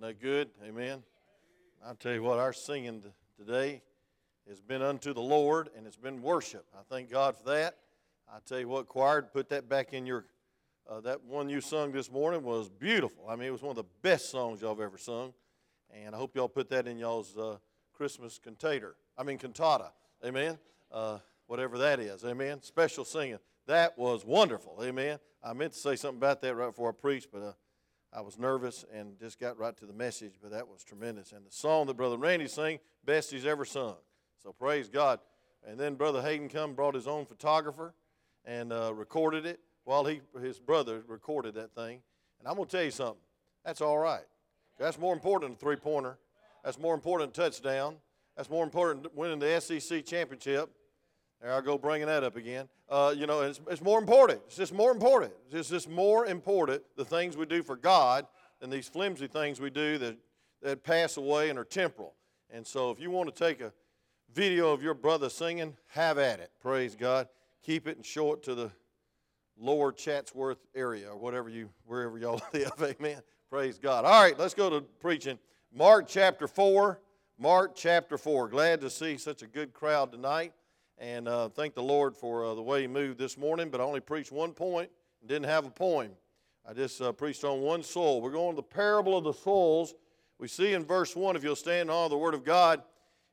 Isn't that good? Amen. I'll tell you what, our singing today has been unto the Lord and it's been worship. I thank God for that. I tell you what, choir, put that back in your. Uh, that one you sung this morning was beautiful. I mean, it was one of the best songs y'all have ever sung, and I hope y'all put that in y'all's uh, Christmas cantator. I mean, cantata. Amen. Uh, whatever that is. Amen. Special singing. That was wonderful. Amen. I meant to say something about that right before I preached, but uh, I was nervous and just got right to the message, but that was tremendous. And the song that Brother Randy sang, best he's ever sung. So praise God. And then Brother Hayden come, brought his own photographer and uh, recorded it while he, his brother recorded that thing. And I'm to tell you something. That's all right. That's more important than a three pointer. That's more important than a touchdown. That's more important than winning the SEC championship. There I go bringing that up again. Uh, you know, it's, it's more important. It's just more important. It's just more important the things we do for God than these flimsy things we do that, that pass away and are temporal. And so if you want to take a video of your brother singing, have at it. Praise God. Keep it and show it to the lower Chatsworth area or whatever you, wherever y'all live. Amen. Praise God. All right, let's go to preaching. Mark chapter 4. Mark chapter 4. Glad to see such a good crowd tonight. And uh, thank the Lord for uh, the way He moved this morning. But I only preached one point and didn't have a poem. I just uh, preached on one soul. We're going to the parable of the souls. We see in verse 1, if you'll stand on the Word of God,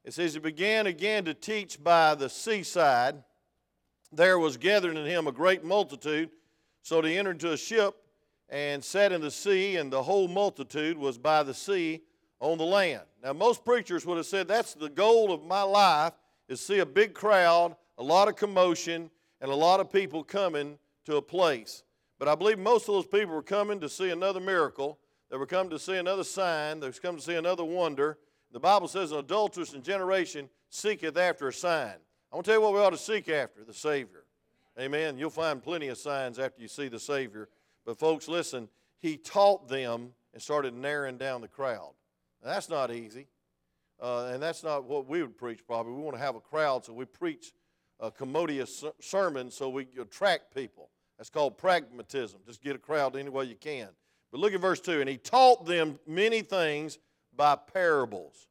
it says, He began again to teach by the seaside. There was gathered in him a great multitude. So he entered into a ship and sat in the sea, and the whole multitude was by the sea on the land. Now, most preachers would have said, That's the goal of my life is see a big crowd, a lot of commotion, and a lot of people coming to a place. But I believe most of those people were coming to see another miracle. They were coming to see another sign. They were coming to see another wonder. The Bible says, an adulterous generation seeketh after a sign. I want to tell you what we ought to seek after the Savior. Amen. You'll find plenty of signs after you see the Savior. But, folks, listen, he taught them and started narrowing down the crowd. Now, that's not easy. Uh, and that's not what we would preach, probably. We want to have a crowd, so we preach a commodious sermon so we attract people. That's called pragmatism. Just get a crowd any way you can. But look at verse 2. And he taught them many things by parables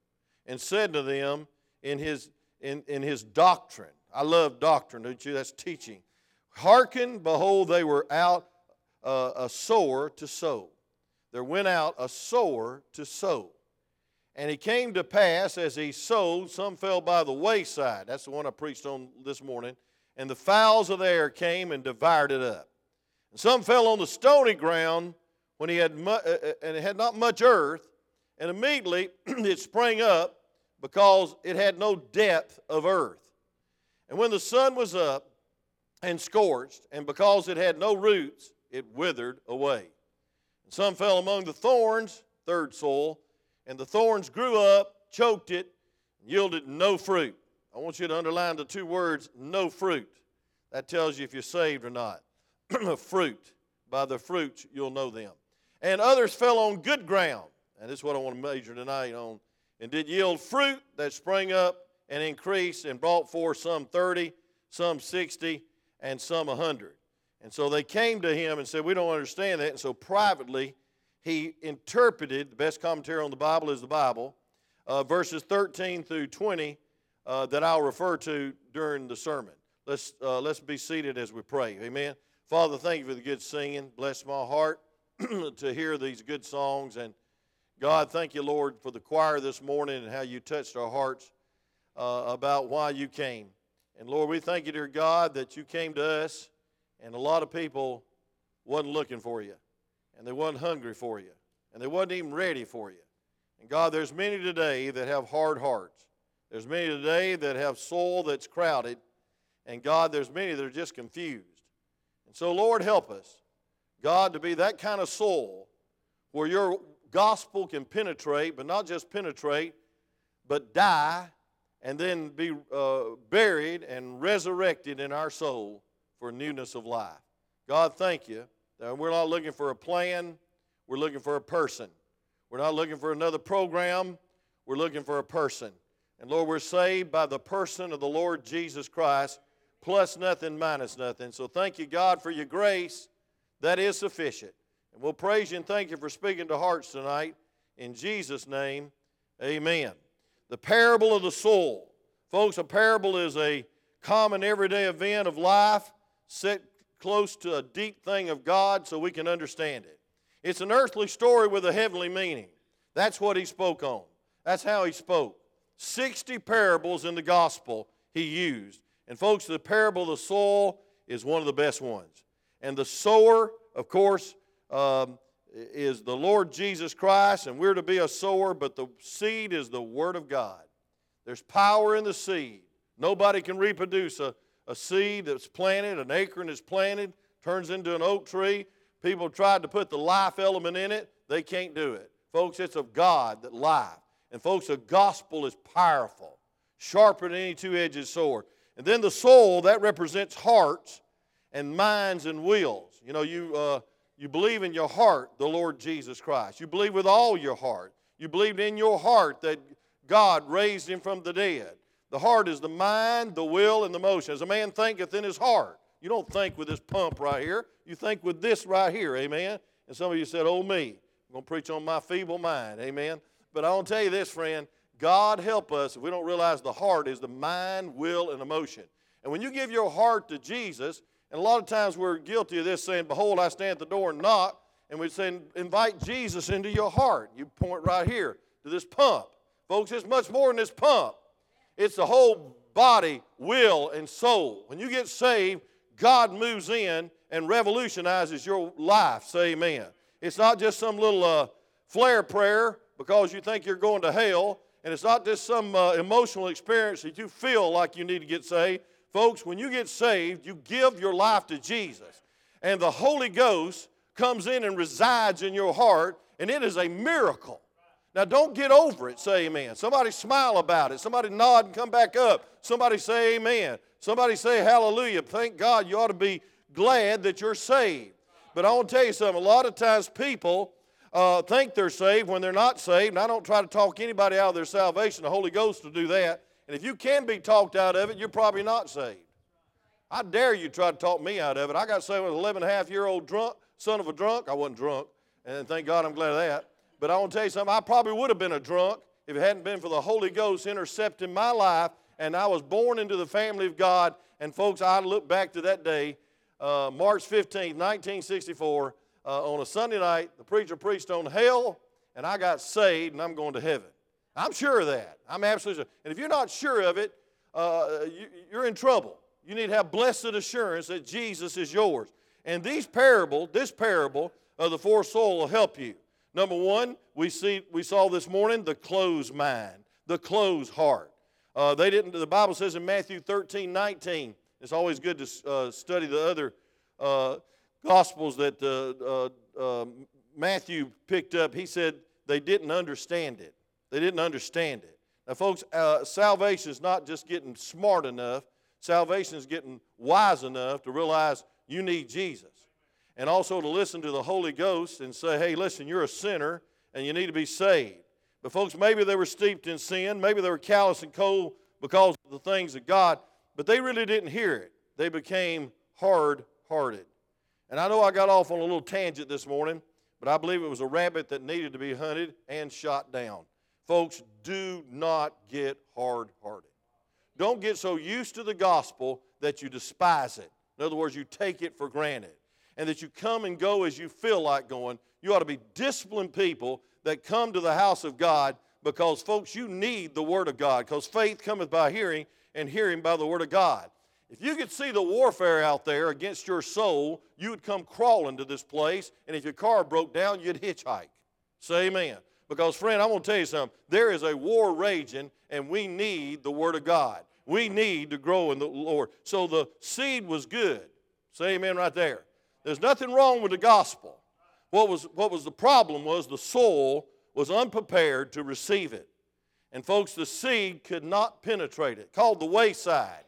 and said to them in his, in, in his doctrine. I love doctrine, don't you? That's teaching. Hearken, behold, they were out uh, a sower to sow. There went out a sower to sow. And it came to pass as he sowed, some fell by the wayside. That's the one I preached on this morning. And the fowls of the air came and devoured it up. And some fell on the stony ground when he had mu- uh, uh and it had not much earth, and immediately it sprang up because it had no depth of earth. And when the sun was up and scorched, and because it had no roots, it withered away. And some fell among the thorns, third soil and the thorns grew up, choked it, yielded no fruit. I want you to underline the two words, no fruit. That tells you if you're saved or not. fruit. By the fruits, you'll know them. And others fell on good ground. And this is what I want to major tonight on. And did yield fruit that sprang up and increased and brought forth some 30, some 60, and some 100. And so they came to him and said, We don't understand that. And so privately, he interpreted, the best commentary on the Bible is the Bible, uh, verses 13 through 20 uh, that I'll refer to during the sermon. Let's, uh, let's be seated as we pray. Amen. Father, thank you for the good singing. Bless my heart to hear these good songs. And God, thank you, Lord, for the choir this morning and how you touched our hearts uh, about why you came. And Lord, we thank you, dear God, that you came to us, and a lot of people wasn't looking for you and they wasn't hungry for you, and they wasn't even ready for you. And God, there's many today that have hard hearts. There's many today that have soul that's crowded, and God, there's many that are just confused. And so, Lord, help us, God, to be that kind of soul where your gospel can penetrate, but not just penetrate, but die and then be uh, buried and resurrected in our soul for newness of life. God, thank you Uh, we're not looking for a plan, we're looking for a person. We're not looking for another program, we're looking for a person. And Lord, we're saved by the person of the Lord Jesus Christ, plus nothing, minus nothing. So thank you, God, for your grace. That is sufficient. And we'll praise you and thank you for speaking to hearts tonight. In Jesus' name, amen. The parable of the soul. Folks, a parable is a common everyday event of life set close to a deep thing of God so we can understand it. It's an earthly story with a heavenly meaning. That's what he spoke on. That's how he spoke. 60 parables in the gospel he used. And, folks, the parable of the soul is one of the best ones. And the sower, of course, um, is the Lord Jesus Christ, and we're to be a sower, but the seed is the Word of God. There's power in the seed. Nobody can reproduce a, a seed that's planted, an acorn is planted, turns into an oak tree. People tried to put the life element in it, they can't do it. Folks, it's of God that life. And folks, the gospel is powerful, sharper than any two-edged sword. And then the soul, that represents hearts and minds and wills. You know, you, uh, you believe in your heart the Lord Jesus Christ. You believe with all your heart. You believed in your heart that God raised him from the dead. The heart is the mind, the will, and the motion. As a man thinketh in his heart. You don't think with this pump right here. You think with this right here, amen? And some of you said, oh me. I'm going to preach on my feeble mind, amen? But I want to tell you this, friend. God help us if we don't realize the heart is the mind, will, and emotion. And when you give your heart to Jesus, and a lot of times we're guilty of this saying, Behold, I stand at the door and knock. And we say, Invite Jesus into your heart. You point right here to this pump. Folks, it's much more than this pump, it's the whole body, will, and soul. When you get saved, God moves in and revolutionizes your life. Say amen. It's not just some little uh, flare prayer because you think you're going to hell, and it's not just some uh, emotional experience that you feel like you need to get saved. Folks, when you get saved, you give your life to Jesus. And the Holy Ghost comes in and resides in your heart, and it is a miracle. Now, don't get over it. Say amen. Somebody smile about it. Somebody nod and come back up. Somebody say amen. Somebody say hallelujah. Thank God you ought to be glad that you're saved. But I want to tell you something. A lot of times people uh, think they're saved when they're not saved. And I don't try to talk anybody out of their salvation. The Holy Ghost will do that. And if you can be talked out of it, you're probably not saved. I dare you try to talk me out of it. I got saved with an 11 and a half year old drunk, son of a drunk. I wasn't drunk, and thank God I'm glad of that. But I want to tell you something, I probably would have been a drunk if it hadn't been for the Holy Ghost intercepting my life, and I was born into the family of God. And folks, I look back to that day, uh, March 15, 1964, uh, on a Sunday night. The preacher preached on hell, and I got saved, and I'm going to heaven. I'm sure of that. I'm absolutely sure. And if you're not sure of it, uh, you, you're in trouble. You need to have blessed assurance that Jesus is yours. And these parable, this parable of the four soul will help you. Number one, we see we saw this morning the closed mind, the closed heart. Uh, they didn't. The Bible says in Matthew 13, 19. It's always good to uh, study the other uh, gospels that uh, uh, uh, Matthew picked up. He said they didn't understand it. They didn't understand it. Now, folks, salvation is not just getting smart enough, salvation is getting wise enough to realize you need Jesus. And also to listen to the Holy Ghost and say, hey, listen, you're a sinner and you need to be saved. But, folks, maybe they were steeped in sin, maybe they were callous and cold because of the things of God, but they really didn't hear it. They became hard hearted. And I know I got off on a little tangent this morning, but I believe it was a rabbit that needed to be hunted and shot down. Folks, do not get hard hearted. Don't get so used to the gospel that you despise it. In other words, you take it for granted. And that you come and go as you feel like going. You ought to be disciplined people that come to the house of God because, folks, you need the Word of God because faith cometh by hearing and hearing by the Word of God. If you could see the warfare out there against your soul, you would come crawling to this place, and if your car broke down, you'd hitchhike. Say amen. Because, friend, I'm going to tell you something. There is a war raging, and we need the Word of God. We need to grow in the Lord. So the seed was good. Say amen right there. There's nothing wrong with the gospel. What was, what was the problem was the soul was unprepared to receive it. And, folks, the seed could not penetrate it, called the wayside.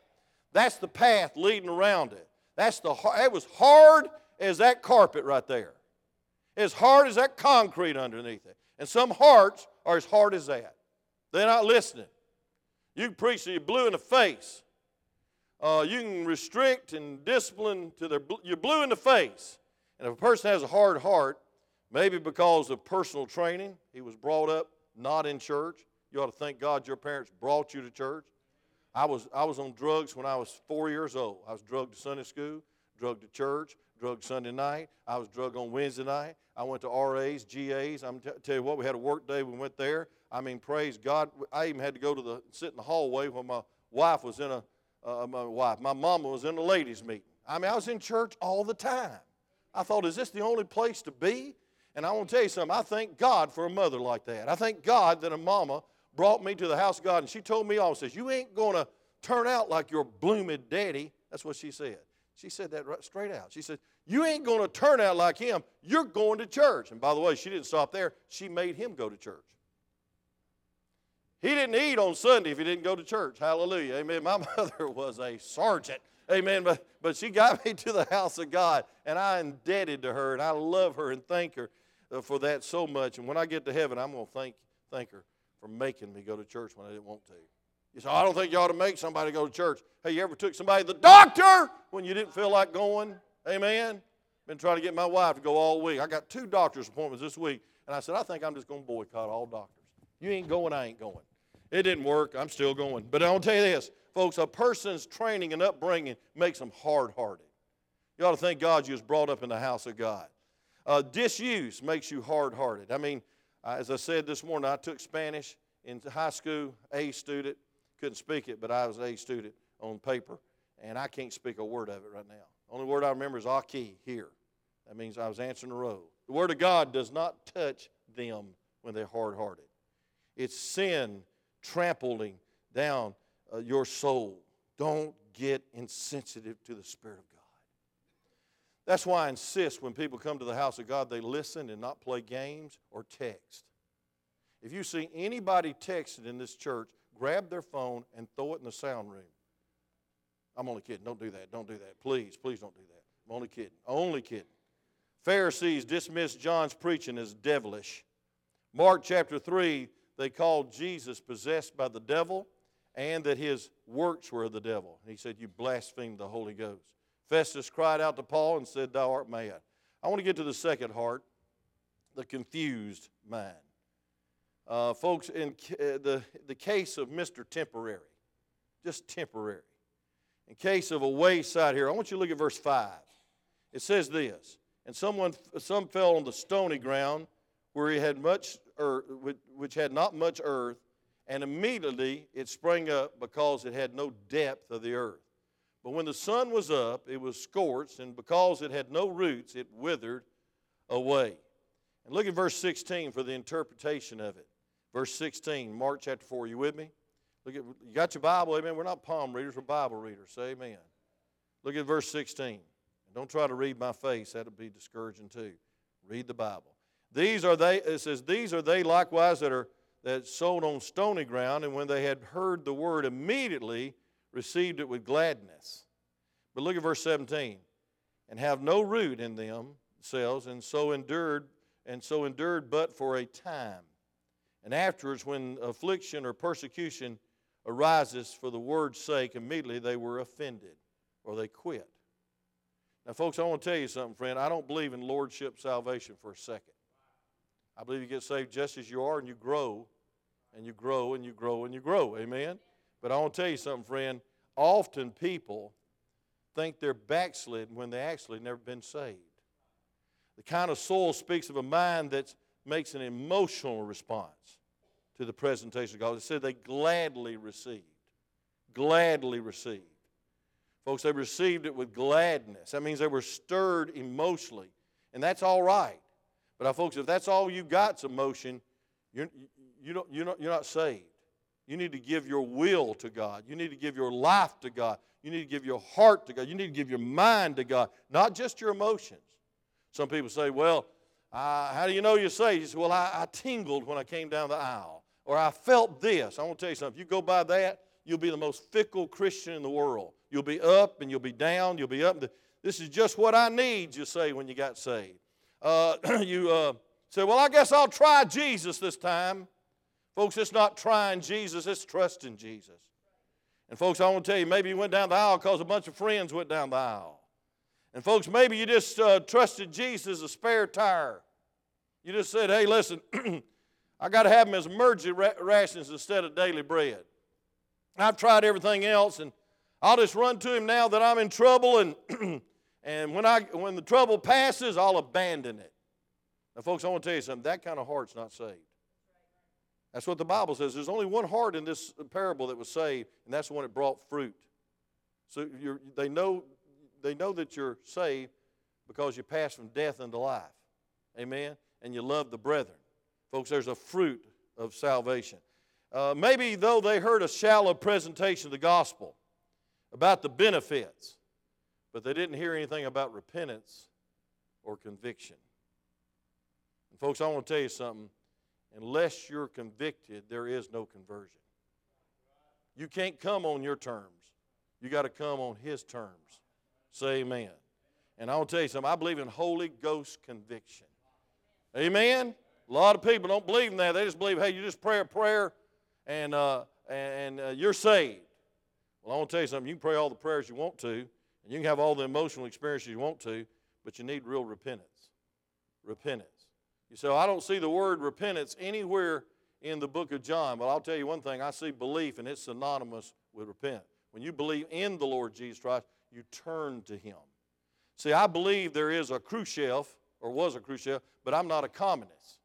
That's the path leading around it. That's the, it was hard as that carpet right there, as hard as that concrete underneath it. And some hearts are as hard as that. They're not listening. You preach to you blue in the face. Uh, you can restrict and discipline to their you're blue in the face. And if a person has a hard heart, Maybe because of personal training, he was brought up not in church. You ought to thank God your parents brought you to church. I was, I was on drugs when I was four years old. I was drugged to Sunday school, drugged to church, drugged Sunday night. I was drugged on Wednesday night. I went to RAs, GAs. I'm t- tell you what, we had a work day. We went there. I mean, praise God. I even had to go to the sit in the hallway when my wife was in a uh, my wife, my mama was in a ladies' meeting. I mean, I was in church all the time. I thought, is this the only place to be? And I want to tell you something. I thank God for a mother like that. I thank God that a mama brought me to the house of God, and she told me all, says, you ain't going to turn out like your bloomed daddy. That's what she said. She said that right straight out. She said, You ain't going to turn out like him. You're going to church. And by the way, she didn't stop there. She made him go to church. He didn't eat on Sunday if he didn't go to church. Hallelujah. Amen. My mother was a sergeant. Amen. But, but she got me to the house of God, and I'm indebted to her, and I love her and thank her uh, for that so much. And when I get to heaven, I'm going to thank, thank her for making me go to church when I didn't want to. You say, I don't think you ought to make somebody go to church. Hey, you ever took somebody to the doctor when you didn't feel like going? Amen. Been trying to get my wife to go all week. I got two doctor's appointments this week, and I said, I think I'm just going to boycott all doctors. You ain't going, I ain't going. It didn't work. I'm still going. But I'll tell you this, folks, a person's training and upbringing makes them hard hearted. You ought to thank God you was brought up in the house of God. Uh, disuse makes you hard hearted. I mean, as I said this morning, I took Spanish in high school, A student couldn't speak it, but I was a student on paper, and I can't speak a word of it right now. Only word I remember is aquí, here. That means I was answering the roll. The Word of God does not touch them when they're hard hearted. It's sin trampling down uh, your soul. Don't get insensitive to the Spirit of God. That's why I insist when people come to the house of God, they listen and not play games or text. If you see anybody texting in this church, grab their phone and throw it in the sound room. I'm only kidding. Don't do that. Don't do that. Please, please don't do that. I'm only kidding. Only kidding. Pharisees dismissed John's preaching as devilish. Mark chapter 3, they called Jesus possessed by the devil and that his works were of the devil. He said, You blaspheme the Holy Ghost. Festus cried out to Paul and said, Thou art mad. I want to get to the second heart, the confused mind. Uh, folks, in uh, the, the case of Mr. Temporary, just temporary. In case of a wayside here, I want you to look at verse 5. It says this, and someone, some fell on the stony ground where he had much earth, which had not much earth, and immediately it sprang up because it had no depth of the earth. But when the sun was up, it was scorched, and because it had no roots, it withered away. And look at verse 16 for the interpretation of it. Verse 16, Mark chapter 4. Are You with me? Look at you got your Bible, amen. We're not palm readers, we're Bible readers. Say amen. Look at verse 16. And don't try to read my face, that'll be discouraging too. Read the Bible. These are they, it says, these are they likewise that are that sold on stony ground, and when they had heard the word, immediately received it with gladness. But look at verse 17. And have no root in themselves, and so endured, and so endured but for a time. And afterwards, when affliction or persecution arises for the word's sake, immediately they were offended or they quit. Now, folks, I want to tell you something, friend. I don't believe in lordship salvation for a second. I believe you get saved just as you are and you grow and you grow and you grow and you grow. Amen? But I want to tell you something, friend. Often people think they're backslidden when they actually never been saved. The kind of soul speaks of a mind that makes an emotional response to the presentation of God. It said they gladly received. Gladly received. Folks, they received it with gladness. That means they were stirred emotionally. And that's all right. But, now, folks, if that's all you got's emotion, you're, you don't, you're, not, you're not saved. You need to give your will to God. You need to give your life to God. You need to give your heart to God. You need to give your mind to God, not just your emotions. Some people say, well, uh, how do you know you're saved? You say, well, I, I tingled when I came down the aisle. Or I felt this. I want to tell you something. If you go by that, you'll be the most fickle Christian in the world. You'll be up and you'll be down. You'll be up. This is just what I need, you say, when you got saved. Uh, you uh, say, well, I guess I'll try Jesus this time. Folks, it's not trying Jesus, it's trusting Jesus. And folks, I want to tell you, maybe you went down the aisle because a bunch of friends went down the aisle. And folks, maybe you just uh, trusted Jesus as a spare tire. You just said, hey, listen, I got to have them as emergency rations instead of daily bread. I've tried everything else, and I'll just run to him now that I'm in trouble, and, and when, I, when the trouble passes, I'll abandon it. Now, folks, I want to tell you something. That kind of heart's not saved. That's what the Bible says. There's only one heart in this parable that was saved, and that's the one that brought fruit. So they, know, they know that you're saved because you pass from death into life. Amen? And you love the brethren. Folks, there's a fruit of salvation. Uh, maybe though they heard a shallow presentation of the gospel about the benefits, but they didn't hear anything about repentance or conviction. And folks, I want to tell you something. Unless you're convicted, there is no conversion. You can't come on your terms. You got to come on his terms. Say amen. And I want to tell you something. I believe in Holy Ghost conviction. Amen. A lot of people don't believe in that. They just believe, hey, you just pray a prayer and, uh, and uh, you're saved. Well, I want to tell you something. You can pray all the prayers you want to, and you can have all the emotional experiences you want to, but you need real repentance. Repentance. You say, I don't see the word repentance anywhere in the book of John, but I'll tell you one thing I see belief, and it's synonymous with repent. When you believe in the Lord Jesus Christ, you turn to Him. See, I believe there is a Khrushchev, or was a Khrushchev, but I'm not a communist.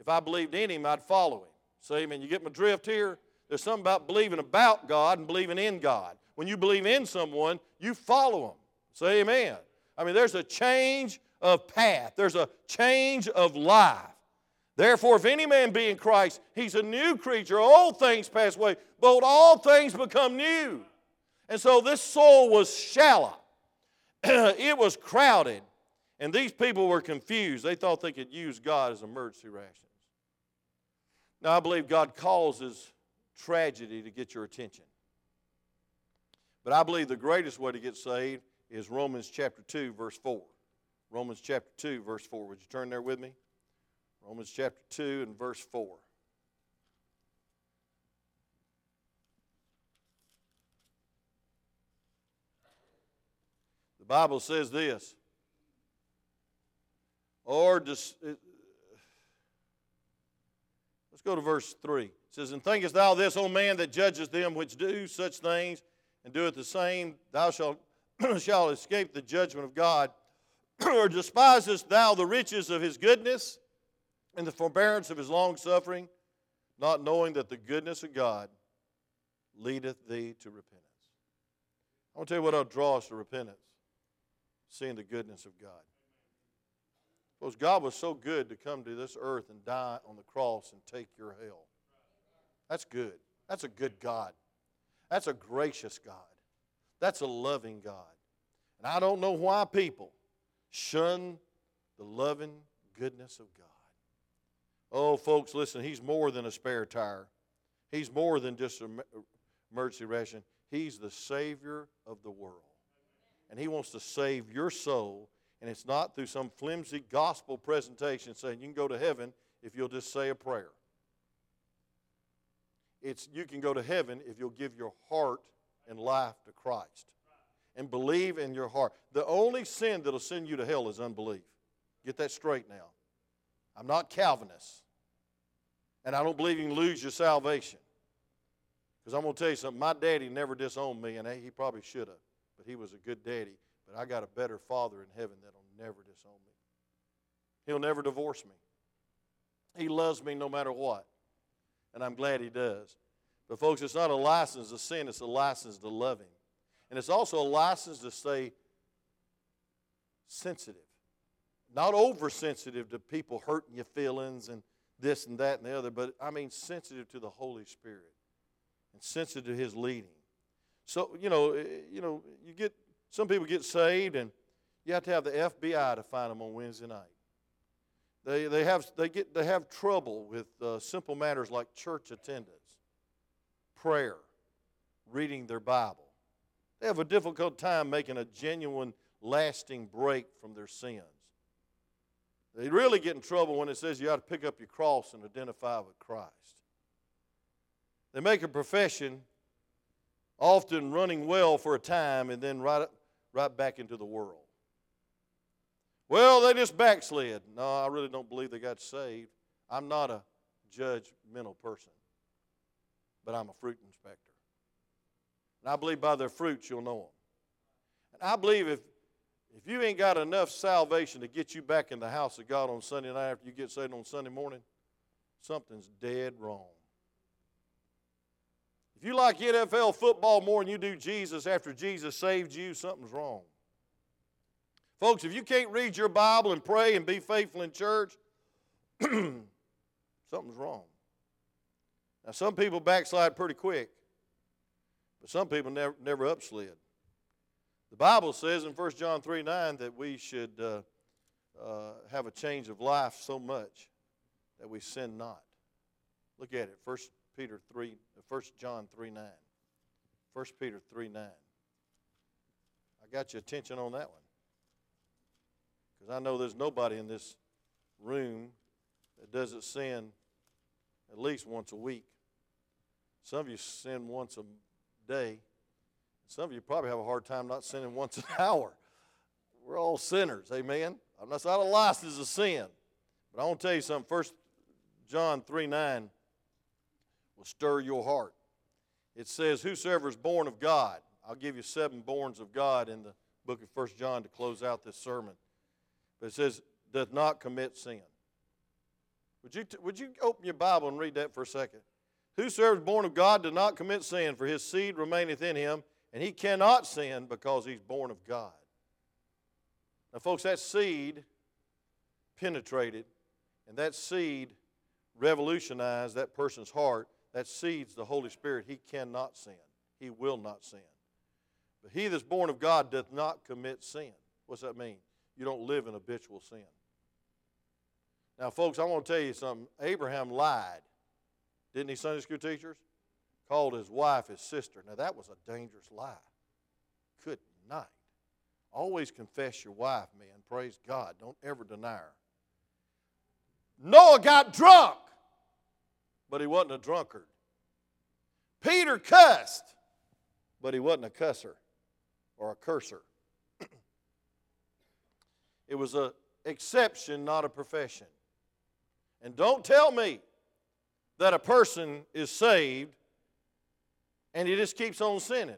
If I believed in him, I'd follow him. Say, amen. You get my drift here? There's something about believing about God and believing in God. When you believe in someone, you follow them. Say amen. I mean, there's a change of path, there's a change of life. Therefore, if any man be in Christ, he's a new creature. Old things pass away, but all things become new. And so this soul was shallow, it was crowded, and these people were confused. They thought they could use God as emergency rations. Now, I believe God causes tragedy to get your attention. But I believe the greatest way to get saved is Romans chapter 2, verse 4. Romans chapter 2, verse 4. Would you turn there with me? Romans chapter 2 and verse 4. The Bible says this. Or just, uh, Let's go to verse 3. It says, And thinkest thou this, O man, that judges them which do such things, and doeth the same, thou shalt, shalt escape the judgment of God? or despisest thou the riches of his goodness and the forbearance of his long suffering, not knowing that the goodness of God leadeth thee to repentance? I want to tell you what will draw us to repentance seeing the goodness of God. Because God was so good to come to this earth and die on the cross and take your hell. That's good. That's a good God. That's a gracious God. That's a loving God. And I don't know why people shun the loving goodness of God. Oh, folks, listen, He's more than a spare tire, He's more than just an emergency ration. He's the Savior of the world. And He wants to save your soul and it's not through some flimsy gospel presentation saying you can go to heaven if you'll just say a prayer. It's you can go to heaven if you'll give your heart and life to Christ and believe in your heart. The only sin that'll send you to hell is unbelief. Get that straight now. I'm not Calvinist. And I don't believe you can lose your salvation. Because I'm going to tell you something. My daddy never disowned me, and he probably should have, but he was a good daddy. But I got a better Father in heaven that'll never disown me. He'll never divorce me. He loves me no matter what. And I'm glad He does. But, folks, it's not a license to sin, it's a license to love Him. And it's also a license to stay sensitive. Not oversensitive to people hurting your feelings and this and that and the other, but I mean sensitive to the Holy Spirit and sensitive to His leading. So, you know, eh, you know, you get some people get saved, and you have to have the FBI to find them on Wednesday night. They, they, have, they, get, they have trouble with uh, simple matters like church attendance, prayer, reading their Bible. They have a difficult time making a genuine, lasting break from their sins. They really get in trouble when it says you ought to pick up your cross and identify with Christ. They make a profession, often running well for a time, and then right right back into the world. Well, they just backslid. No, I really don't believe they got saved. I'm not a judgmental person, but I'm a fruit inspector. And I believe by their fruits you'll know them. And I believe if, if you ain't got enough salvation to get you back in the house of God on Sunday night after you get saved on Sunday morning, something's dead wrong. If you like NFL football more than you do Jesus after Jesus saved you, something's wrong. Folks, if you can't read your Bible and pray and be faithful in church, something's wrong. Now, some people backslide pretty quick, but some people never, never upslid. The Bible says in 1 John 3 9 that we should uh, uh, have a change of life so much that we sin not. Look at it, 1 Peter 3, 1 John 3 9. 1 Peter 3 9. I got your attention on that one. Because I know there's nobody in this room that doesn't sin at least once a week. Some of you sin once a day. Some of you probably have a hard time not sinning once an hour. We're all sinners, amen? I'm not a license is a sin. But I want to tell you something. First John 3 9 will stir your heart. It says, Whosoever is born of God. I'll give you seven borns of God in the book of First John to close out this sermon. But it says, doth not commit sin. Would you, would you open your Bible and read that for a second? Whosoever is born of God does not commit sin, for his seed remaineth in him, and he cannot sin because he's born of God. Now, folks, that seed penetrated, and that seed revolutionized that person's heart. That seed's the Holy Spirit. He cannot sin. He will not sin. But he that's born of God doth not commit sin. What's that mean? You don't live in habitual sin. Now, folks, I want to tell you something. Abraham lied. Didn't he, Sunday school teachers? Called his wife his sister. Now, that was a dangerous lie. Good night. Always confess your wife, man. Praise God. Don't ever deny her. Noah got drunk, but he wasn't a drunkard. Peter cussed, but he wasn't a cusser or a curser. It was an exception, not a profession. And don't tell me that a person is saved and he just keeps on sinning.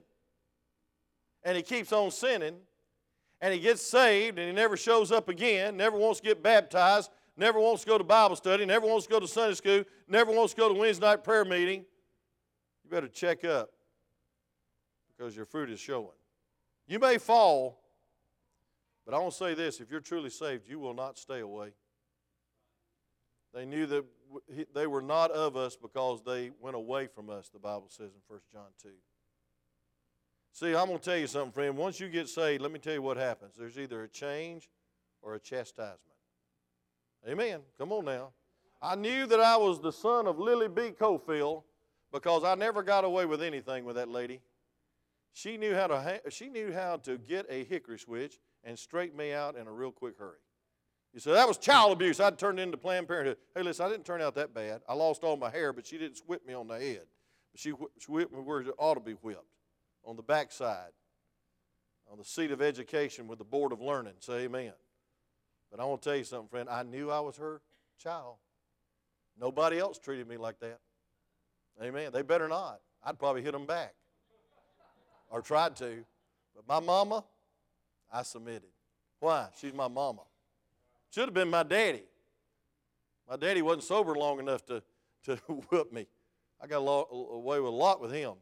And he keeps on sinning and he gets saved and he never shows up again, never wants to get baptized, never wants to go to Bible study, never wants to go to Sunday school, never wants to go to Wednesday night prayer meeting. You better check up because your fruit is showing. You may fall, but I want to say this if you're truly saved, you will not stay away. They knew that they were not of us because they went away from us, the Bible says in 1 John 2. See, I'm going to tell you something, friend. Once you get saved, let me tell you what happens. There's either a change or a chastisement. Amen. Come on now. I knew that I was the son of Lily B. Cofield because I never got away with anything with that lady. She knew how to, she knew how to get a hickory switch and straighten me out in a real quick hurry. You say, that was child abuse. I'd turned into Planned Parenthood. Hey, listen, I didn't turn out that bad. I lost all my hair, but she didn't whip me on the head. She, she whipped me where it ought to be whipped, on the backside, on the seat of education with the board of learning. Say amen. But I want to tell you something, friend. I knew I was her child. Nobody else treated me like that. Amen. They better not. I'd probably hit them back or tried to. But my mama, I submitted. Why? She's my mama. Should have been my daddy. My daddy wasn't sober long enough to, to whip me. I got away with a lot with him.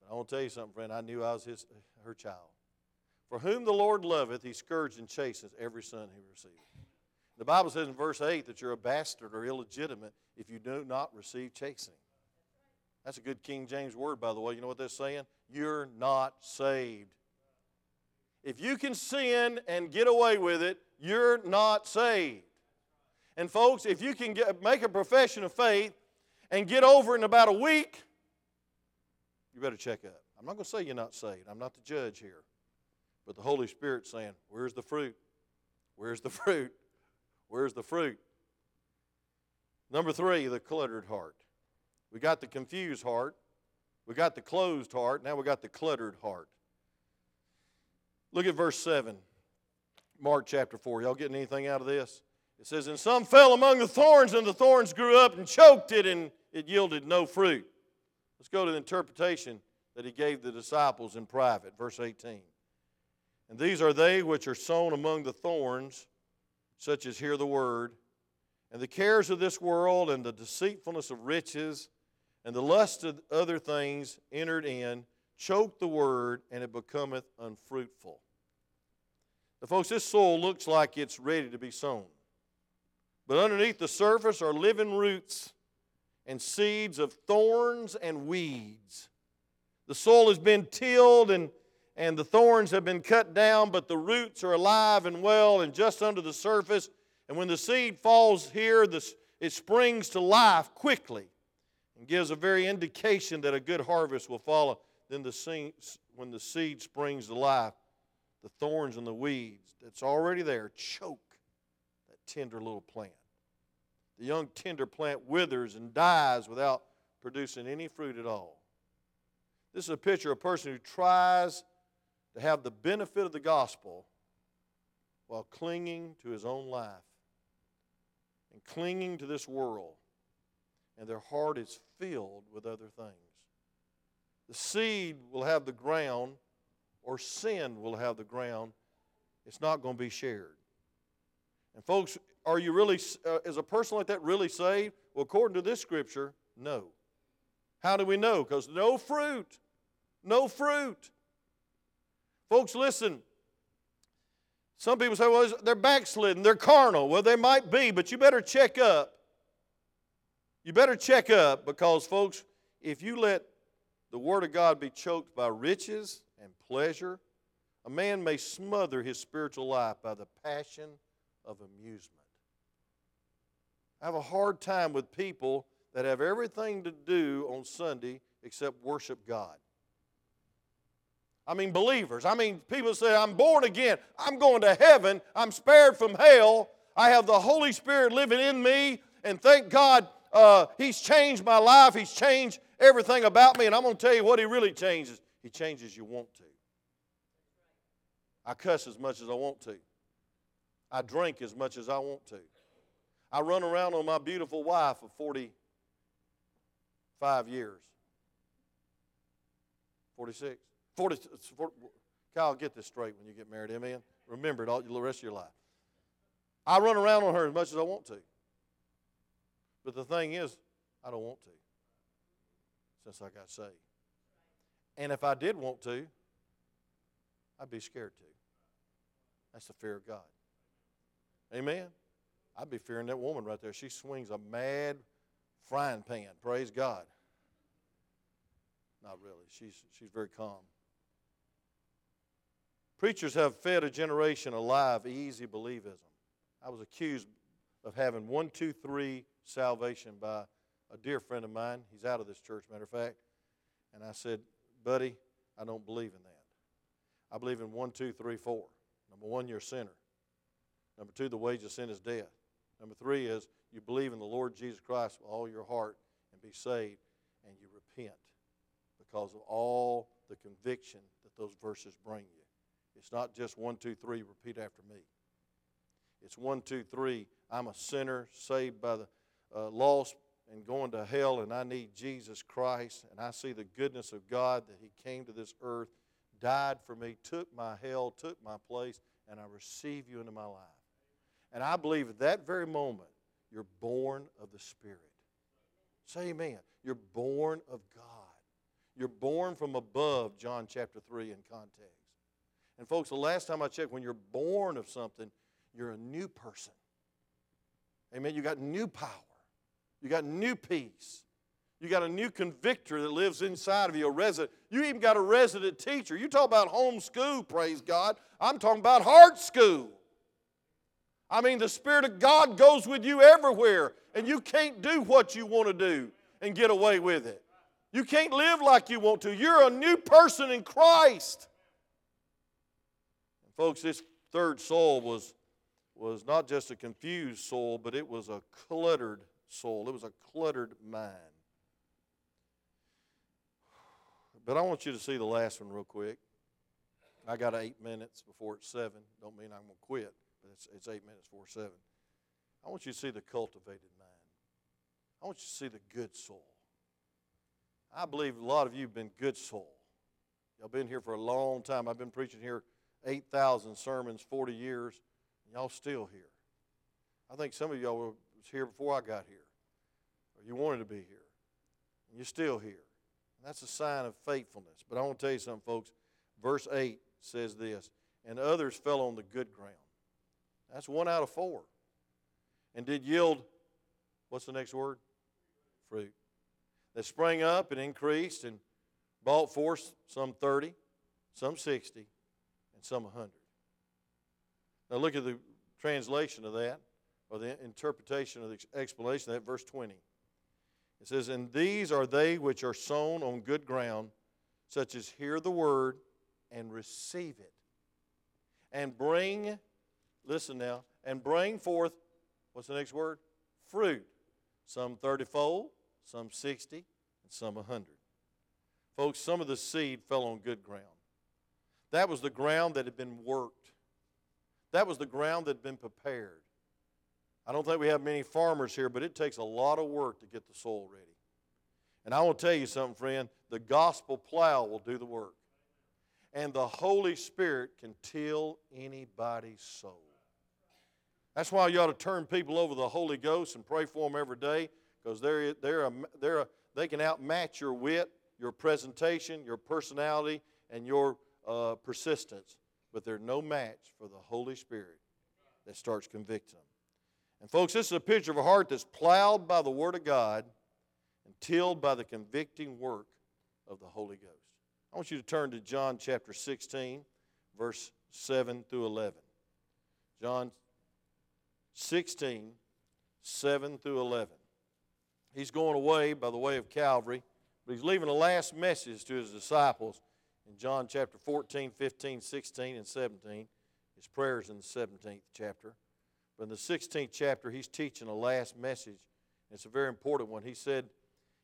But I want to tell you something, friend. I knew I was his, her child. For whom the Lord loveth, he scourges and chastens every son he receives. The Bible says in verse 8 that you're a bastard or illegitimate if you do not receive chastening. That's a good King James word, by the way. You know what that's saying? You're not saved. If you can sin and get away with it, you're not saved. And folks, if you can get, make a profession of faith and get over in about a week, you better check up. I'm not going to say you're not saved. I'm not the judge here. But the Holy Spirit's saying, Where's the fruit? Where's the fruit? Where's the fruit? Number three, the cluttered heart. We got the confused heart. We got the closed heart. Now we got the cluttered heart. Look at verse 7. Mark chapter 4. Y'all getting anything out of this? It says, And some fell among the thorns, and the thorns grew up and choked it, and it yielded no fruit. Let's go to the interpretation that he gave the disciples in private, verse 18. And these are they which are sown among the thorns, such as hear the word, and the cares of this world, and the deceitfulness of riches, and the lust of other things entered in, choke the word, and it becometh unfruitful. Now, folks, this soil looks like it's ready to be sown. But underneath the surface are living roots and seeds of thorns and weeds. The soil has been tilled and, and the thorns have been cut down, but the roots are alive and well and just under the surface. And when the seed falls here, this, it springs to life quickly and gives a very indication that a good harvest will follow. Then the seed, when the seed springs to life, the thorns and the weeds that's already there choke that tender little plant. The young tender plant withers and dies without producing any fruit at all. This is a picture of a person who tries to have the benefit of the gospel while clinging to his own life and clinging to this world, and their heart is filled with other things. The seed will have the ground or sin will have the ground, it's not going to be shared. And, folks, are you really, uh, is a person like that really saved? Well, according to this scripture, no. How do we know? Because no fruit. No fruit. Folks, listen. Some people say, well, they're backslidden, they're carnal. Well, they might be, but you better check up. You better check up because, folks, if you let the Word of God be choked by riches and pleasure, a man may smother his spiritual life by the passion of amusement. I have a hard time with people that have everything to do on Sunday except worship God. I mean, believers. I mean, people say, I'm born again. I'm going to heaven. I'm spared from hell. I have the Holy Spirit living in me. And thank God uh, He's changed my life. He's changed everything about me. And I'm going to tell you what He really changes He changes you want to. I cuss as much as I want to. I drink as much as I want to. I run around on my beautiful wife of 45 years. 46. 40, 40, Kyle, get this straight when you get married. Amen. Remember it all the rest of your life. I run around on her as much as I want to. But the thing is, I don't want to since I got saved. And if I did want to, I'd be scared to. That's the fear of God. Amen. I'd be fearing that woman right there. She swings a mad frying pan. Praise God. Not really. She's, she's very calm. Preachers have fed a generation alive easy believism. I was accused of having one, two, three salvation by a dear friend of mine. He's out of this church, matter of fact. And I said, buddy, I don't believe in that. I believe in one, two, three, four. Number one, you're a sinner. Number two, the wage of sin is death. Number three is you believe in the Lord Jesus Christ with all your heart and be saved, and you repent because of all the conviction that those verses bring you. It's not just one, two, three, repeat after me. It's one, two, three, I'm a sinner saved by the uh, lost and going to hell, and I need Jesus Christ, and I see the goodness of God that He came to this earth, died for me, took my hell, took my place, and I receive you into my life. And I believe at that very moment, you're born of the Spirit. Say amen. You're born of God. You're born from above, John chapter 3 in context. And folks, the last time I checked, when you're born of something, you're a new person. Amen. You got new power. You got new peace. You got a new convictor that lives inside of you, a resident. You even got a resident teacher. You talk about home school, praise God. I'm talking about heart school. I mean, the Spirit of God goes with you everywhere, and you can't do what you want to do and get away with it. You can't live like you want to. You're a new person in Christ. Folks, this third soul was, was not just a confused soul, but it was a cluttered soul. It was a cluttered mind. But I want you to see the last one real quick. I got eight minutes before it's seven. Don't mean I'm going to quit, but it's, it's eight minutes before seven. I want you to see the cultivated mind. I want you to see the good soul. I believe a lot of you have been good soul. Y'all been here for a long time. I've been preaching here 8,000 sermons, 40 years, and y'all still here. I think some of y'all was here before I got here, you wanted to be here, you're still here. And that's a sign of faithfulness. But I want to tell you something, folks. Verse 8 says this, and others fell on the good ground. That's one out of four. And did yield, what's the next word? Fruit. That sprang up and increased and brought forth some 30, some 60, and some 100. Now look at the translation of that, or the interpretation of the explanation of that, verse 20. It says, And these are they which are sown on good ground, such as hear the word and receive it, and bring, listen now, and bring forth, what's the next word? Fruit. Some 30 fold, some 60, and some 100. Folks, some of the seed fell on good ground. That was the ground that had been worked, that was the ground that had been prepared. I don't think we have many farmers here, but it takes a lot of work to get the soil ready. And I will tell you something, friend the gospel plow will do the work and the Holy Spirit can till anybody's soul. That's why you ought to turn people over to the Holy Ghost and pray for them every day because they're, they're a, they're a, they can outmatch your wit, your presentation, your personality, and your uh, persistence. But they're no match for the Holy Spirit that starts convicting them. And, folks, this is a picture of a heart that's plowed by the Word of God and tilled by the convicting work of the Holy Ghost. I want you to turn to John chapter 16, verse 7 through 11. John 16, 7 through 11. He's going away by the way of Calvary, but he's leaving a last message to his disciples in John chapter 14, 15, 16, and 17. His prayers in the 17th chapter. But in the 16th chapter, he's teaching a last message. It's a very important one. He said,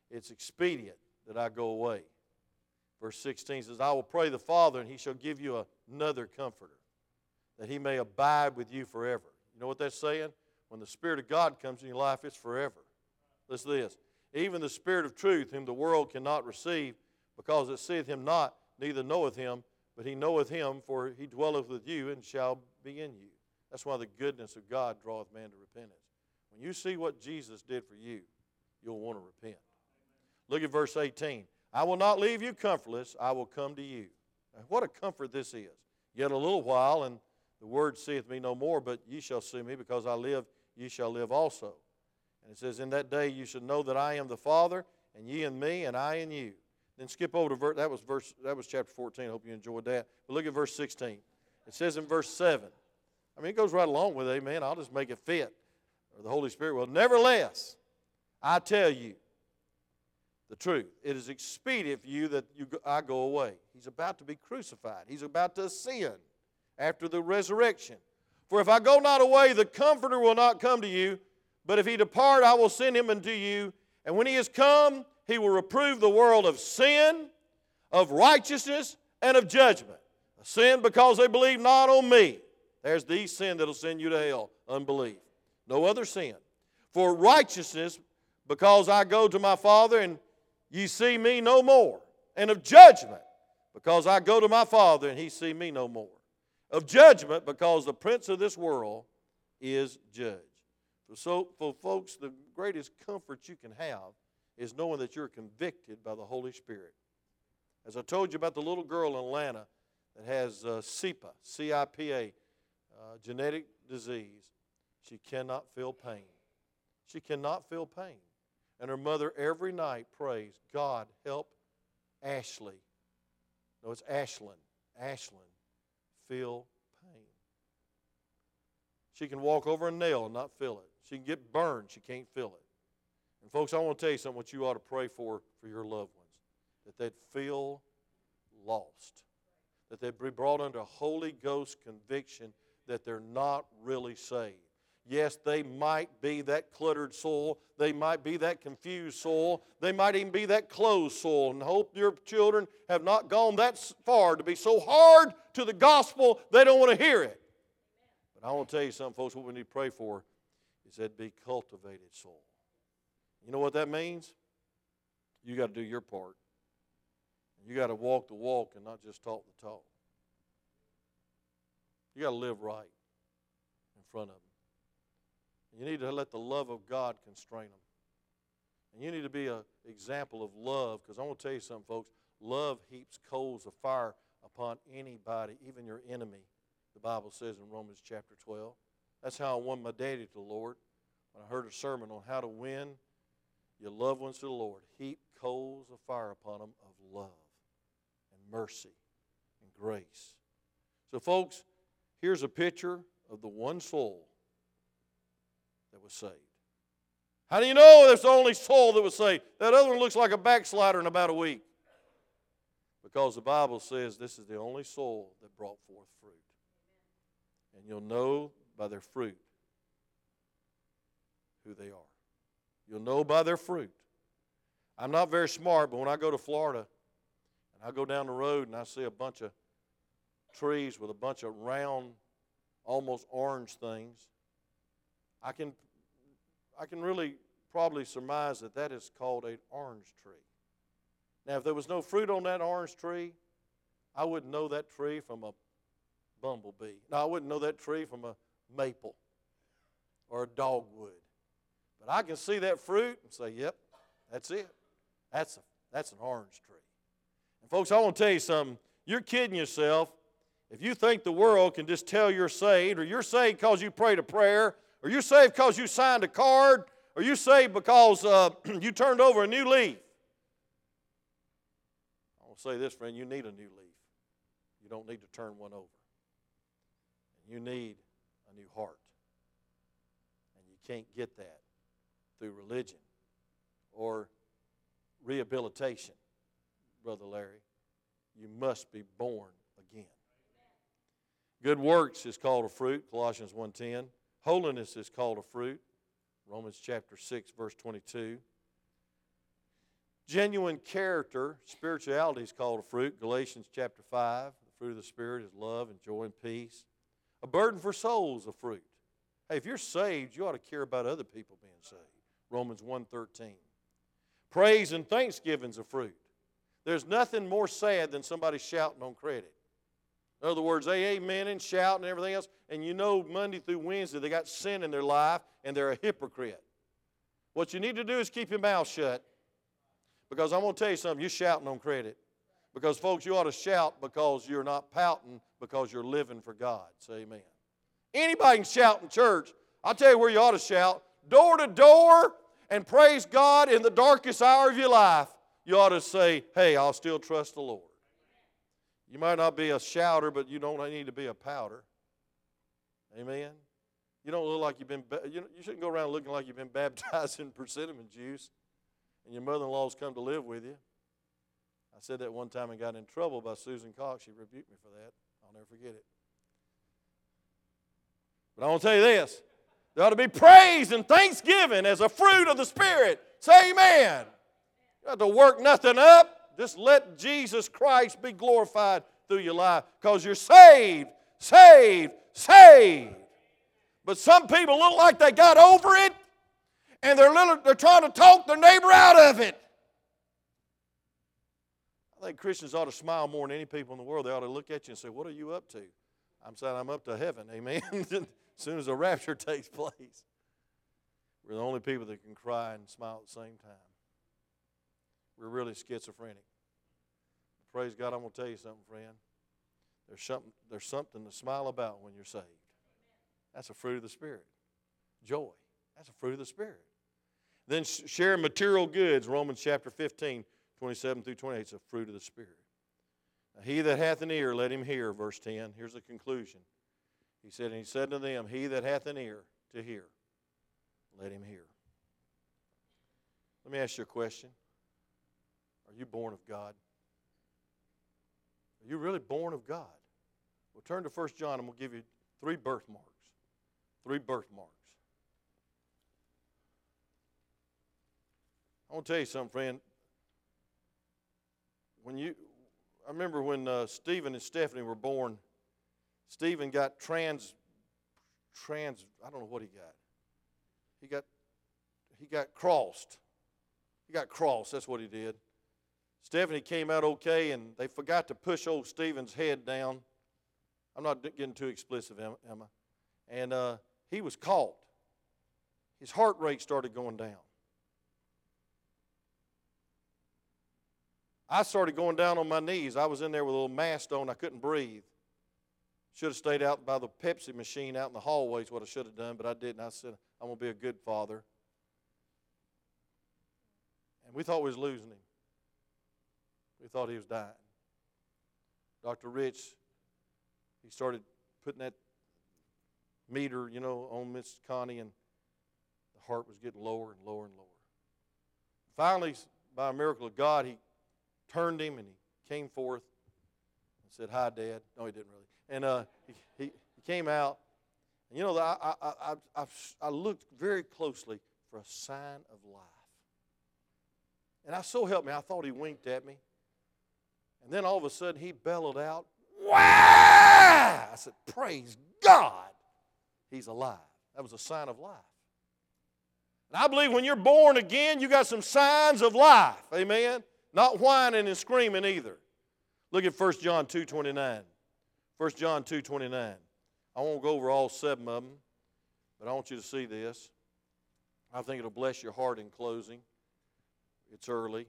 It's expedient that I go away. Verse 16 says, I will pray the Father, and he shall give you another comforter, that he may abide with you forever. You know what that's saying? When the Spirit of God comes in your life, it's forever. Listen to this. Even the Spirit of truth, whom the world cannot receive, because it seeth him not, neither knoweth him, but he knoweth him, for he dwelleth with you and shall be in you. That's why the goodness of God draweth man to repentance. When you see what Jesus did for you, you'll want to repent. Look at verse 18. I will not leave you comfortless, I will come to you. Now, what a comfort this is. Yet a little while, and the word seeth me no more, but ye shall see me, because I live, ye shall live also. And it says, In that day you shall know that I am the Father, and ye in me, and I in you. Then skip over to verse, that was verse, that was chapter 14. I hope you enjoyed that. But look at verse 16. It says in verse 7. I mean, it goes right along with amen. I'll just make it fit. Or the Holy Spirit will. Nevertheless, I tell you, the truth. It is expedient for you that you, I go away. He's about to be crucified, he's about to ascend after the resurrection. For if I go not away, the Comforter will not come to you. But if he depart, I will send him unto you. And when he is come, he will reprove the world of sin, of righteousness, and of judgment. Sin because they believe not on me. There's the sin that'll send you to hell unbelief. No other sin. For righteousness because I go to my Father and Ye see me no more. And of judgment, because I go to my Father and he see me no more. Of judgment, because the prince of this world is judged. So, for folks, the greatest comfort you can have is knowing that you're convicted by the Holy Spirit. As I told you about the little girl in Atlanta that has uh, CIPA, C-I-P-A, uh, genetic disease, she cannot feel pain. She cannot feel pain. And her mother every night prays, God, help Ashley. No, it's Ashlyn. Ashlyn feel pain. She can walk over a nail and not feel it. She can get burned. She can't feel it. And folks, I want to tell you something what you ought to pray for for your loved ones. That they'd feel lost. That they'd be brought under Holy Ghost conviction that they're not really saved. Yes, they might be that cluttered soul. They might be that confused soul. They might even be that closed soul. And hope your children have not gone that far to be so hard to the gospel they don't want to hear it. But I want to tell you something, folks, what we need to pray for is that be cultivated soul. You know what that means? You got to do your part. You got to walk the walk and not just talk the talk. You got to live right in front of them. You need to let the love of God constrain them. And you need to be an example of love because I want to tell you something, folks. Love heaps coals of fire upon anybody, even your enemy, the Bible says in Romans chapter 12. That's how I won my daddy to the Lord. When I heard a sermon on how to win your loved ones to the Lord, heap coals of fire upon them of love and mercy and grace. So, folks, here's a picture of the one soul that was saved. How do you know that's the only soul that was saved? That other one looks like a backslider in about a week. Because the Bible says this is the only soul that brought forth fruit. And you'll know by their fruit who they are. You'll know by their fruit. I'm not very smart, but when I go to Florida and I go down the road and I see a bunch of trees with a bunch of round, almost orange things, I can, I can really probably surmise that that is called an orange tree. Now, if there was no fruit on that orange tree, I wouldn't know that tree from a bumblebee. No, I wouldn't know that tree from a maple or a dogwood. But I can see that fruit and say, yep, that's it. That's, a, that's an orange tree. And folks, I want to tell you something. You're kidding yourself if you think the world can just tell you're saved, or you're saved because you prayed a prayer, or you're saved because you signed a card, or you're saved because uh, you turned over a new leaf. I will say this, friend, you need a new leaf. You don't need to turn one over. You need a new heart. And you can't get that through religion or rehabilitation, Brother Larry. You must be born. Good works is called a fruit, Colossians 1:10. Holiness is called a fruit, Romans chapter 6 verse 22. Genuine character, spirituality is called a fruit, Galatians chapter 5. The fruit of the spirit is love and joy and peace. A burden for souls, a fruit. Hey, if you're saved, you ought to care about other people being saved. Romans 1:13. Praise and thanksgiving's a fruit. There's nothing more sad than somebody shouting on credit. In other words, they amen and shout and everything else, and you know Monday through Wednesday they got sin in their life and they're a hypocrite. What you need to do is keep your mouth shut. Because I'm going to tell you something, you're shouting on credit. Because, folks, you ought to shout because you're not pouting, because you're living for God. Say amen. Anybody can shout in church. I'll tell you where you ought to shout door to door and praise God in the darkest hour of your life. You ought to say, hey, I'll still trust the Lord. You might not be a shouter, but you don't need to be a powder. Amen. You don't look like you've been. You, you shouldn't go around looking like you've been baptized in persimmon juice, and your mother-in-law's come to live with you. I said that one time and got in trouble by Susan Cox. She rebuked me for that. I'll never forget it. But I want to tell you this: there ought to be praise and thanksgiving as a fruit of the Spirit. Say Amen. You have to work nothing up. Just let Jesus Christ be glorified through your life because you're saved, saved, saved. But some people look like they got over it and they're, little, they're trying to talk their neighbor out of it. I think Christians ought to smile more than any people in the world. They ought to look at you and say, What are you up to? I'm saying I'm up to heaven. Amen. as soon as the rapture takes place, we're the only people that can cry and smile at the same time. We're really schizophrenic. Praise God, I'm going to tell you something, friend. There's something, there's something to smile about when you're saved. That's a fruit of the Spirit. Joy. That's a fruit of the Spirit. Then share material goods, Romans chapter 15, 27 through 28. It's a fruit of the Spirit. Now, he that hath an ear, let him hear, verse 10. Here's the conclusion. He said, and he said to them, He that hath an ear to hear, let him hear. Let me ask you a question. Are you born of God? Are you really born of God? We'll turn to 1 John and we'll give you three birthmarks. Three birthmarks. I want to tell you something, friend. When you, I remember when uh, Stephen and Stephanie were born. Stephen got trans, trans. I don't know what he got. He got, he got crossed. He got crossed. That's what he did. Stephanie came out okay, and they forgot to push old Stephen's head down. I'm not getting too explicit, Emma. And uh, he was caught. His heart rate started going down. I started going down on my knees. I was in there with a little mask on. I couldn't breathe. Should have stayed out by the Pepsi machine out in the hallway, is what I should have done, but I didn't. I said, I'm going to be a good father. And we thought we was losing him. We thought he was dying. Dr. Rich, he started putting that meter, you know, on Miss Connie, and the heart was getting lower and lower and lower. Finally, by a miracle of God, he turned him and he came forth and said, Hi, Dad. No, he didn't really. And uh, he, he, he, came out. And you know, I, I, I, I, looked very closely for a sign of life. And I so helped me, I thought he winked at me. And then all of a sudden he bellowed out, Wah! I said, Praise God, he's alive. That was a sign of life. And I believe when you're born again, you got some signs of life. Amen. Not whining and screaming either. Look at 1 John 2 29. 1 John 2 29. I won't go over all seven of them, but I want you to see this. I think it'll bless your heart in closing. It's early.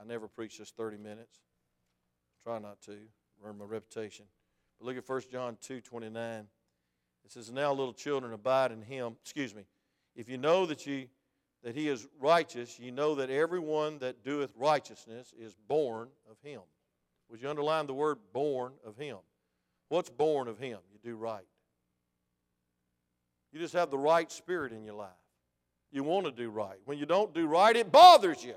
I never preach just 30 minutes. Try not to, earn my reputation. But look at 1 John 2 29. It says, Now little children abide in him. Excuse me. If you know that you that he is righteous, ye know that everyone that doeth righteousness is born of him. Would you underline the word born of him? What's born of him? You do right. You just have the right spirit in your life. You want to do right. When you don't do right, it bothers you.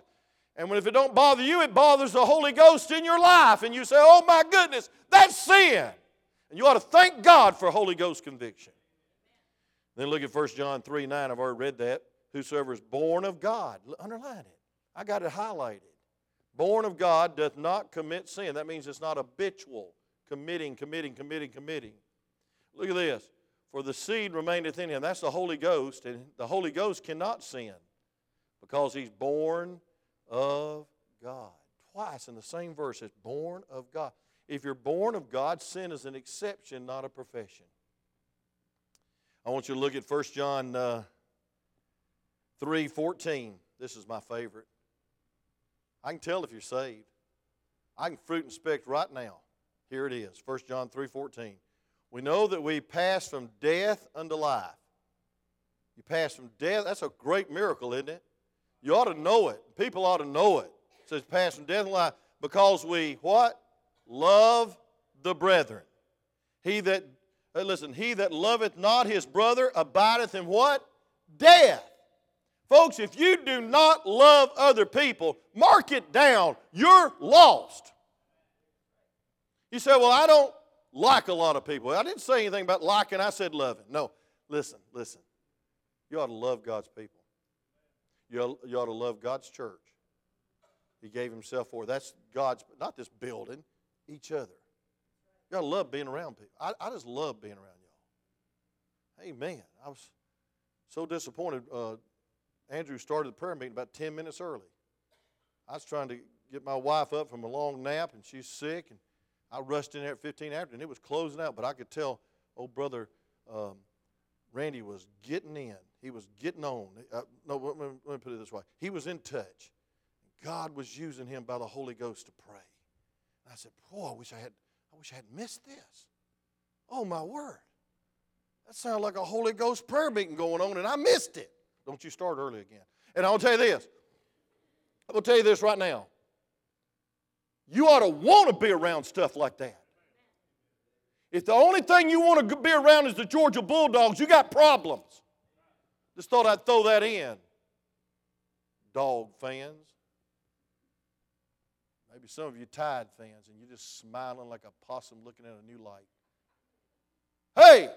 And if it don't bother you, it bothers the Holy Ghost in your life. And you say, oh my goodness, that's sin. And you ought to thank God for Holy Ghost conviction. Then look at 1 John 3 9. I've already read that. Whosoever is born of God, underline it. I got it highlighted. Born of God doth not commit sin. That means it's not habitual, committing, committing, committing, committing. Look at this. For the seed remaineth in him. That's the Holy Ghost, and the Holy Ghost cannot sin because he's born of God. Twice in the same verse, it's born of God. If you're born of God, sin is an exception, not a profession. I want you to look at 1 John uh, 3:14. This is my favorite. I can tell if you're saved. I can fruit inspect right now. Here it is, 1 John 3:14. We know that we pass from death unto life. You pass from death, that's a great miracle, isn't it? You ought to know it. People ought to know it. It says pass from death to life because we what? Love the brethren. He that listen, he that loveth not his brother abideth in what? Death. Folks, if you do not love other people, mark it down. You're lost. You say, Well, I don't like a lot of people. I didn't say anything about liking, I said loving. No, listen, listen. You ought to love God's people. You ought, you ought to love God's church. He gave Himself for. That's God's, not this building, each other. You ought to love being around people. I, I just love being around y'all. Amen. I was so disappointed. Uh, Andrew started the prayer meeting about 10 minutes early. I was trying to get my wife up from a long nap, and she's sick, and I rushed in there at 15 after, and it was closing out, but I could tell old brother um, Randy was getting in. He was getting on. Uh, no, let me, let me put it this way. He was in touch. God was using him by the Holy Ghost to pray. And I said, boy, I wish I had, I wish I had missed this. Oh, my word. That sounded like a Holy Ghost prayer meeting going on, and I missed it. Don't you start early again. And I'll tell you this. I will tell you this right now. You ought to want to be around stuff like that. If the only thing you want to be around is the Georgia Bulldogs, you got problems. Just thought I'd throw that in. Dog fans. Maybe some of you Tide fans, and you're just smiling like a possum looking at a new light. Hey,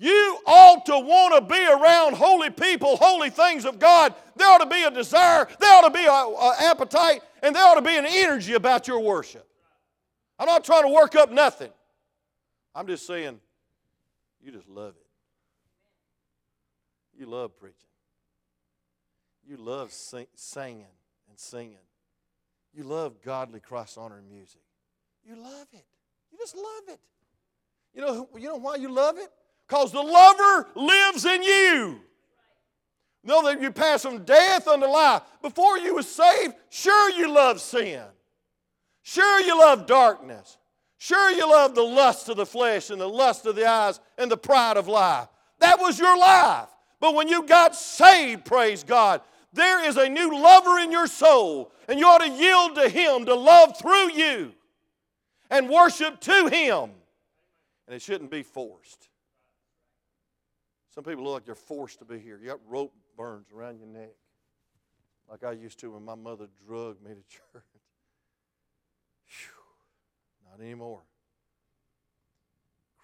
You ought to want to be around holy people, holy things of God. There ought to be a desire, there ought to be an appetite, and there ought to be an energy about your worship. I'm not trying to work up nothing. I'm just saying, you just love it. You love preaching. You love sing, singing and singing. You love godly cross honoring music. You love it. You just love it. You know, you know why you love it? Because the lover lives in you. Know that you pass from death unto life. Before you was saved, sure you love sin. Sure you love darkness. Sure you love the lust of the flesh and the lust of the eyes and the pride of life. That was your life. But when you got saved, praise God, there is a new lover in your soul, and you ought to yield to Him to love through you and worship to Him. And it shouldn't be forced. Some people look like they're forced to be here. You got rope burns around your neck, like I used to when my mother drugged me to church. Whew, not anymore.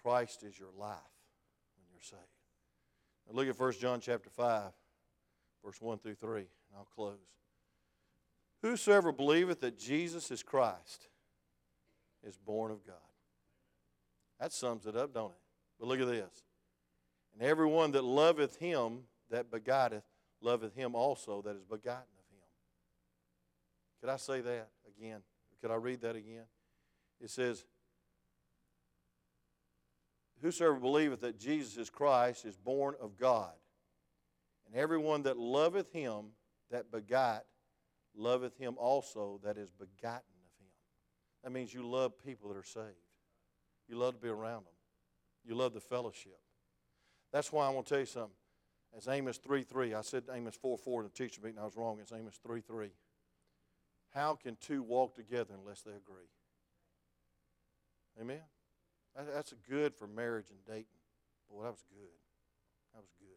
Christ is your life when you're saved. Look at 1 John chapter 5 verse 1 through 3, and I'll close. Whosoever believeth that Jesus is Christ is born of God. That sums it up, don't it? But look at this. And everyone that loveth him that begotteth loveth him also that is begotten of him. Could I say that again? Could I read that again? It says, Whosoever believeth that Jesus is Christ is born of God. And everyone that loveth him that begot loveth him also that is begotten of him. That means you love people that are saved. You love to be around them. You love the fellowship. That's why I want to tell you something. As Amos 3 3, I said Amos 4 4 in the teacher meeting, I was wrong. It's Amos 3 3. How can two walk together unless they agree? Amen? That's good for marriage and dating. Boy, that was good. That was good.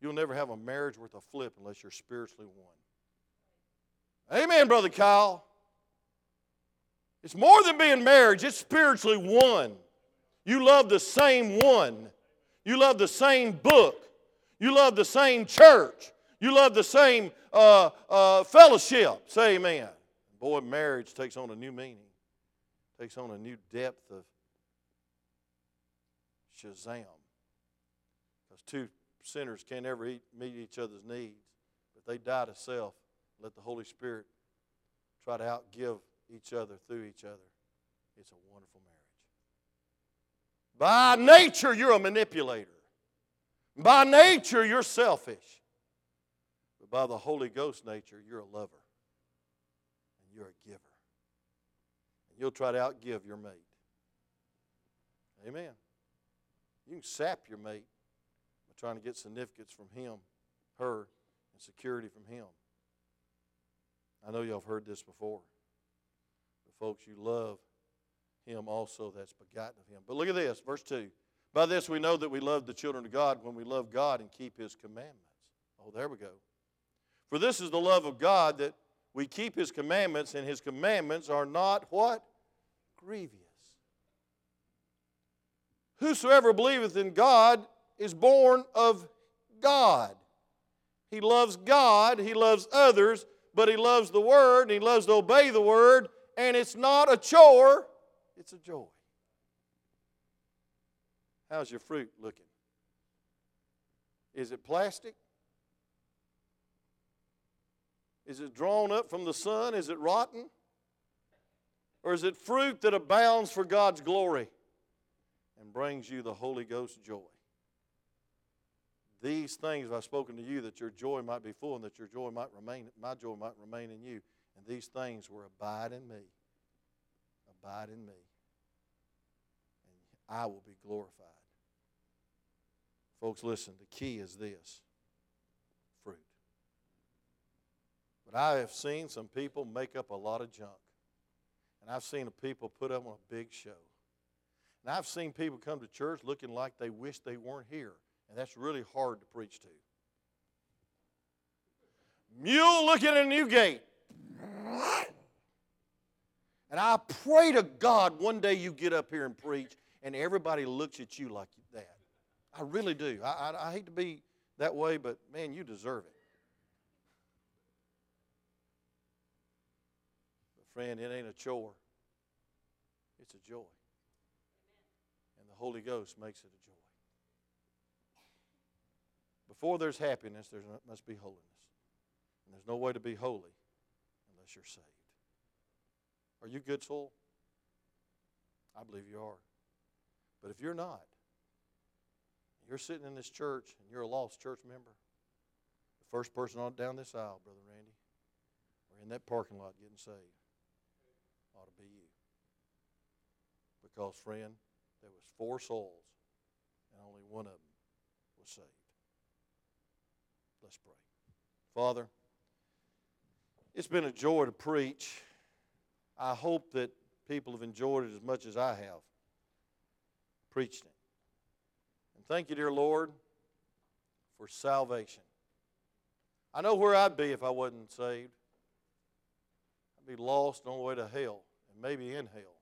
You'll never have a marriage worth a flip unless you're spiritually one. Amen, Brother Kyle. It's more than being married, it's spiritually one. You love the same one. You love the same book. You love the same church. You love the same uh, uh, fellowship. Say amen. Boy, marriage takes on a new meaning, takes on a new depth of Shazam. Because two sinners can't ever eat, meet each other's needs. But they die to self. Let the Holy Spirit try to outgive each other through each other. It's a wonderful marriage. By nature, you're a manipulator. By nature, you're selfish. But by the Holy Ghost nature, you're a lover. And you're a giver. And you'll try to outgive your mate. Amen. You can sap your mate by trying to get significance from him, her, and security from him. I know y'all have heard this before. But folks, you love him also that's begotten of him. But look at this, verse 2. By this we know that we love the children of God when we love God and keep his commandments. Oh, there we go. For this is the love of God that we keep his commandments, and his commandments are not what? Grievous. Whosoever believeth in God is born of God. He loves God, he loves others, but he loves the Word, and he loves to obey the Word, and it's not a chore, it's a joy. How's your fruit looking? Is it plastic? Is it drawn up from the sun? Is it rotten? Or is it fruit that abounds for God's glory and brings you the Holy Ghost joy? These things I've spoken to you that your joy might be full and that your joy might remain, my joy might remain in you. And these things were abide in me. Abide in me. And I will be glorified. Folks, listen, the key is this fruit. But I have seen some people make up a lot of junk. And I've seen people put up on a big show. And I've seen people come to church looking like they wish they weren't here. And that's really hard to preach to. Mule looking at a new gate. And I pray to God one day you get up here and preach and everybody looks at you like that. I really do. I, I, I hate to be that way, but man, you deserve it. But friend, it ain't a chore. It's a joy. Holy Ghost makes it a joy. Before there's happiness, there must be holiness. And there's no way to be holy unless you're saved. Are you good soul? I believe you are. But if you're not, you're sitting in this church and you're a lost church member, the first person on down this aisle, Brother Randy, or in that parking lot getting saved, ought to be you. Because, friend, there was four souls, and only one of them was saved. Let's pray. Father, it's been a joy to preach. I hope that people have enjoyed it as much as I have preaching it. And thank you, dear Lord, for salvation. I know where I'd be if I wasn't saved. I'd be lost on the way to hell and maybe in hell.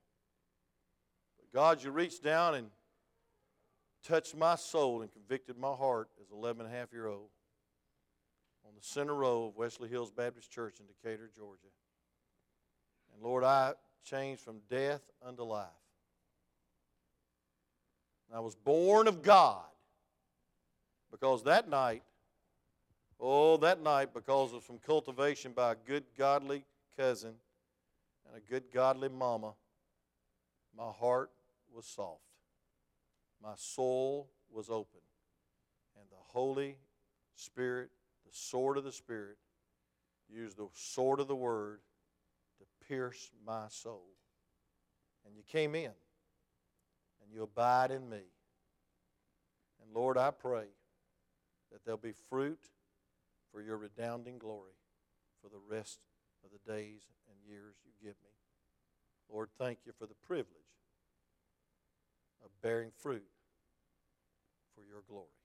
But God, you reached down and touched my soul and convicted my heart as an 11 and a half year old on the center row of Wesley Hills Baptist Church in Decatur, Georgia. And Lord, I changed from death unto life. And I was born of God because that night, oh, that night, because of some cultivation by a good, godly cousin and a good, godly mama, my heart was soft. My soul was open. And the Holy Spirit, the sword of the Spirit, used the sword of the Word to pierce my soul. And you came in and you abide in me. And Lord, I pray that there'll be fruit for your redounding glory for the rest of the days and years you give me. Lord, thank you for the privilege of bearing fruit for your glory.